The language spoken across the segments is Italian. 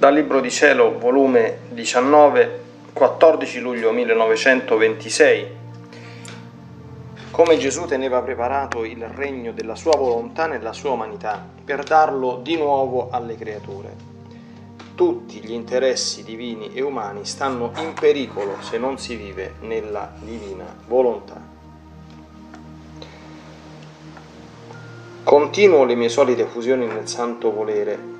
Dal Libro di Cielo, volume 19, 14 luglio 1926. Come Gesù teneva preparato il regno della sua volontà nella sua umanità per darlo di nuovo alle creature. Tutti gli interessi divini e umani stanno in pericolo se non si vive nella divina volontà. Continuo le mie solite fusioni nel santo volere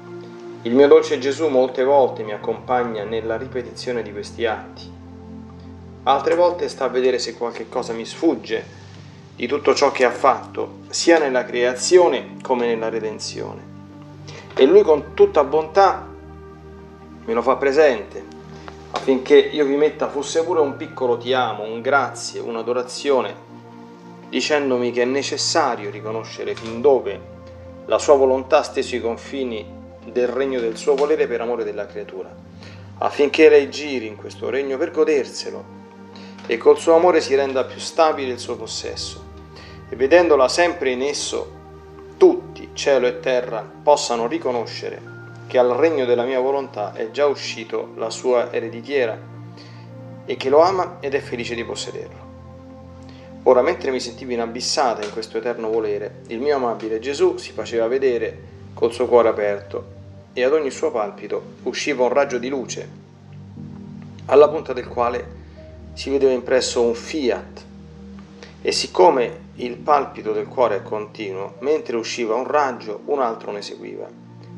il mio dolce Gesù molte volte mi accompagna nella ripetizione di questi atti. Altre volte sta a vedere se qualche cosa mi sfugge di tutto ciò che ha fatto, sia nella creazione come nella redenzione. E lui con tutta bontà me lo fa presente, affinché io vi metta fosse pure un piccolo ti amo, un grazie, un'adorazione, dicendomi che è necessario riconoscere fin dove la sua volontà ha i confini del regno del suo volere per amore della creatura, affinché lei giri in questo regno per goderselo e col suo amore si renda più stabile il suo possesso e vedendola sempre in esso tutti, cielo e terra, possano riconoscere che al regno della mia volontà è già uscito la sua ereditiera e che lo ama ed è felice di possederlo. Ora, mentre mi sentivo inabissata in questo eterno volere, il mio amabile Gesù si faceva vedere col suo cuore aperto e ad ogni suo palpito usciva un raggio di luce, alla punta del quale si vedeva impresso un fiat. E siccome il palpito del cuore è continuo, mentre usciva un raggio, un altro ne seguiva,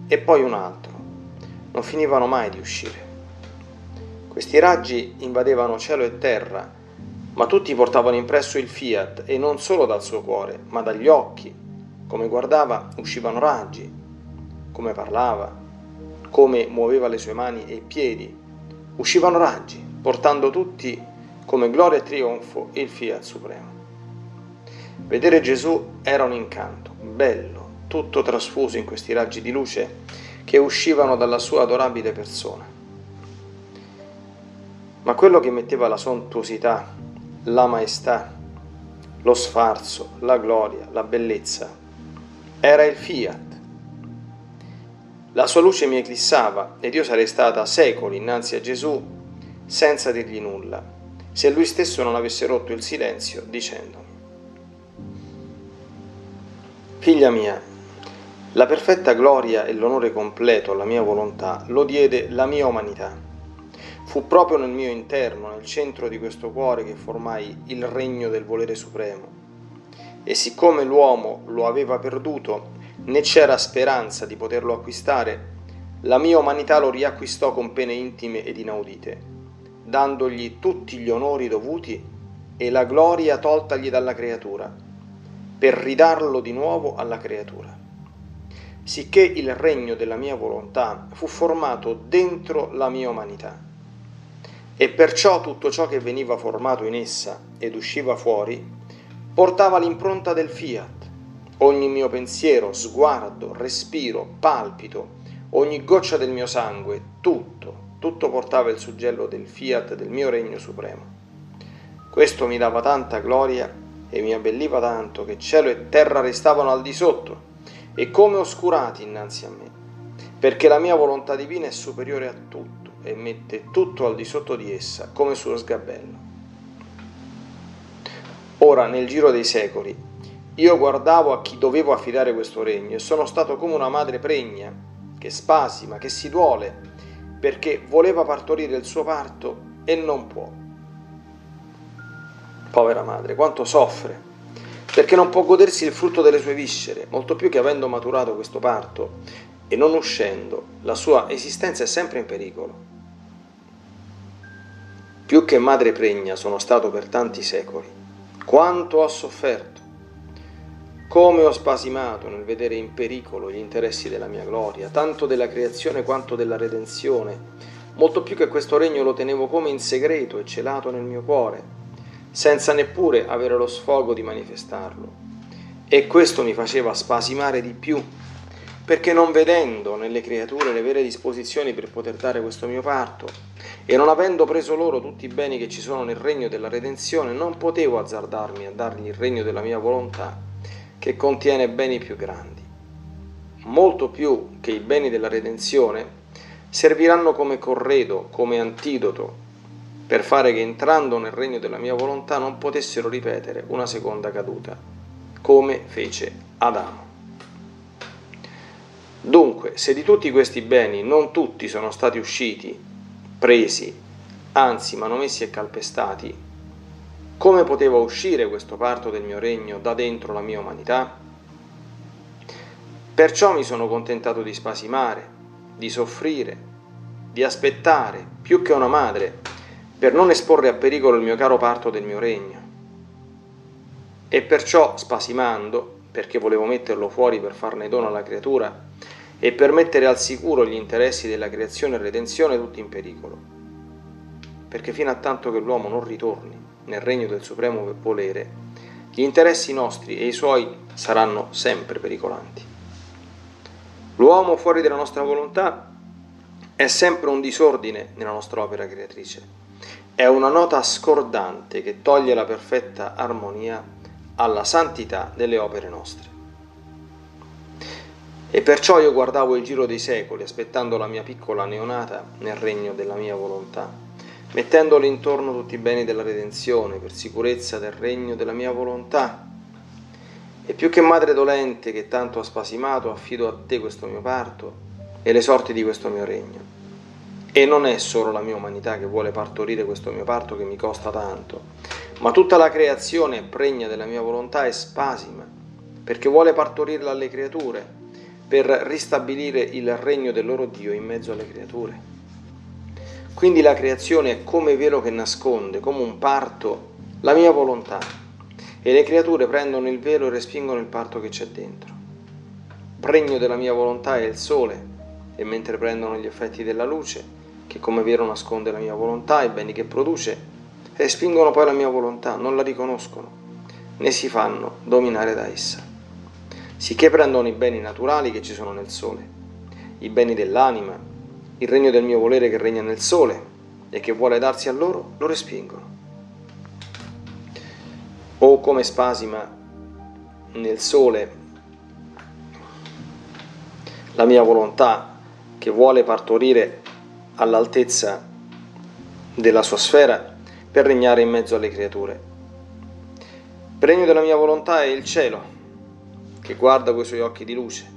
e poi un altro. Non finivano mai di uscire. Questi raggi invadevano cielo e terra, ma tutti portavano impresso il fiat, e non solo dal suo cuore, ma dagli occhi. Come guardava, uscivano raggi, come parlava, come muoveva le sue mani e i piedi. Uscivano raggi, portando tutti come gloria e trionfo il Fiat Supremo. Vedere Gesù era un incanto, bello, tutto trasfuso in questi raggi di luce che uscivano dalla sua adorabile persona. Ma quello che metteva la sontuosità, la maestà, lo sfarzo, la gloria, la bellezza, era il fiat, la sua luce mi eclissava ed io sarei stata secoli innanzi a Gesù senza dirgli nulla, se lui stesso non avesse rotto il silenzio dicendomi, Figlia mia, la perfetta gloria e l'onore completo alla mia volontà lo diede la mia umanità. Fu proprio nel mio interno, nel centro di questo cuore, che formai il regno del volere supremo. E siccome l'uomo lo aveva perduto, né c'era speranza di poterlo acquistare, la mia umanità lo riacquistò con pene intime ed inaudite, dandogli tutti gli onori dovuti e la gloria toltagli dalla creatura, per ridarlo di nuovo alla creatura. Sicché il regno della mia volontà fu formato dentro la mia umanità. E perciò tutto ciò che veniva formato in essa ed usciva fuori portava l'impronta del fiat Ogni mio pensiero, sguardo, respiro, palpito, ogni goccia del mio sangue, tutto, tutto portava il suggello del fiat del mio regno supremo. Questo mi dava tanta gloria e mi abbelliva tanto che cielo e terra restavano al di sotto e come oscurati innanzi a me, perché la mia volontà divina è superiore a tutto e mette tutto al di sotto di essa, come sullo sgabello. Ora, nel giro dei secoli, io guardavo a chi dovevo affidare questo regno e sono stato come una madre pregna, che spasima, che si duole, perché voleva partorire il suo parto e non può. Povera madre, quanto soffre, perché non può godersi il frutto delle sue viscere, molto più che avendo maturato questo parto e non uscendo, la sua esistenza è sempre in pericolo. Più che madre pregna sono stato per tanti secoli. Quanto ho sofferto come ho spasimato nel vedere in pericolo gli interessi della mia gloria, tanto della creazione quanto della redenzione, molto più che questo regno lo tenevo come in segreto e celato nel mio cuore, senza neppure avere lo sfogo di manifestarlo. E questo mi faceva spasimare di più, perché non vedendo nelle creature le vere disposizioni per poter dare questo mio parto, e non avendo preso loro tutti i beni che ci sono nel regno della redenzione, non potevo azzardarmi a dargli il regno della mia volontà che contiene beni più grandi, molto più che i beni della redenzione, serviranno come corredo, come antidoto, per fare che entrando nel regno della mia volontà non potessero ripetere una seconda caduta, come fece Adamo. Dunque, se di tutti questi beni non tutti sono stati usciti, presi, anzi manomessi e calpestati, come poteva uscire questo parto del mio regno da dentro la mia umanità? Perciò mi sono contentato di spasimare, di soffrire, di aspettare, più che una madre, per non esporre a pericolo il mio caro parto del mio regno. E perciò, spasimando, perché volevo metterlo fuori per farne dono alla creatura, e per mettere al sicuro gli interessi della creazione e redenzione tutti in pericolo. Perché fino a tanto che l'uomo non ritorni nel regno del supremo volere, gli interessi nostri e i suoi saranno sempre pericolanti. L'uomo fuori della nostra volontà è sempre un disordine nella nostra opera creatrice, è una nota scordante che toglie la perfetta armonia alla santità delle opere nostre. E perciò io guardavo il giro dei secoli, aspettando la mia piccola neonata nel regno della mia volontà, mettendole intorno tutti i beni della redenzione, per sicurezza del regno della mia volontà. E più che madre dolente che tanto ha spasimato, affido a te questo mio parto e le sorti di questo mio regno. E non è solo la mia umanità che vuole partorire questo mio parto che mi costa tanto, ma tutta la creazione è pregna della mia volontà e spasima, perché vuole partorirla alle creature per ristabilire il regno del loro Dio in mezzo alle creature. Quindi la creazione è come velo che nasconde, come un parto, la mia volontà, e le creature prendono il velo e respingono il parto che c'è dentro. Pregno della mia volontà è il sole, e mentre prendono gli effetti della luce, che come velo nasconde la mia volontà i beni che produce, respingono poi la mia volontà, non la riconoscono, né si fanno dominare da essa sicché prendono i beni naturali che ci sono nel sole, i beni dell'anima, il regno del mio volere che regna nel sole e che vuole darsi a loro, lo respingono. O come spasima nel sole la mia volontà che vuole partorire all'altezza della sua sfera per regnare in mezzo alle creature. Regno della mia volontà è il cielo, che guarda coi suoi occhi di luce.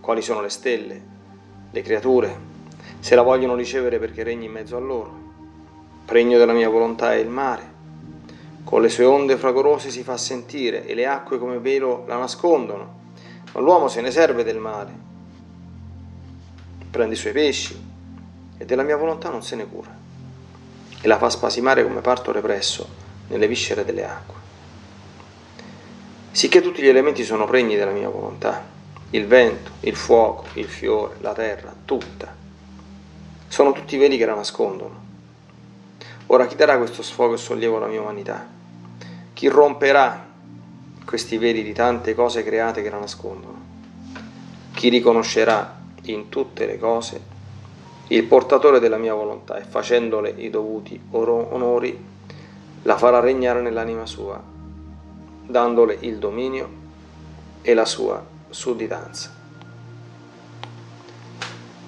Quali sono le stelle, le creature, se la vogliono ricevere perché regni in mezzo a loro. Pregno della mia volontà è il mare. Con le sue onde fragorose si fa sentire e le acque come velo la nascondono, ma l'uomo se ne serve del mare. Prende i suoi pesci e della mia volontà non se ne cura e la fa spasimare come parto represso nelle viscere delle acque sicché tutti gli elementi sono pregni della mia volontà, il vento, il fuoco, il fiore, la terra, tutta. Sono tutti veli che la nascondono. Ora chi darà questo sfogo e sollievo alla mia umanità? Chi romperà questi veli di tante cose create che la nascondono? Chi riconoscerà in tutte le cose il portatore della mia volontà e facendole i dovuti onori la farà regnare nell'anima sua dandole il dominio e la sua sudditanza.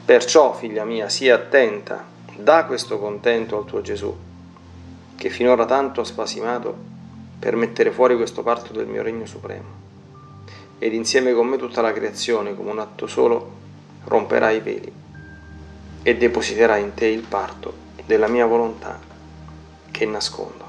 Perciò, figlia mia, sii attenta, da questo contento al tuo Gesù, che finora tanto ha spasimato per mettere fuori questo parto del mio regno supremo. Ed insieme con me tutta la creazione, come un atto solo, romperà i veli e depositerà in te il parto della mia volontà che nascondo.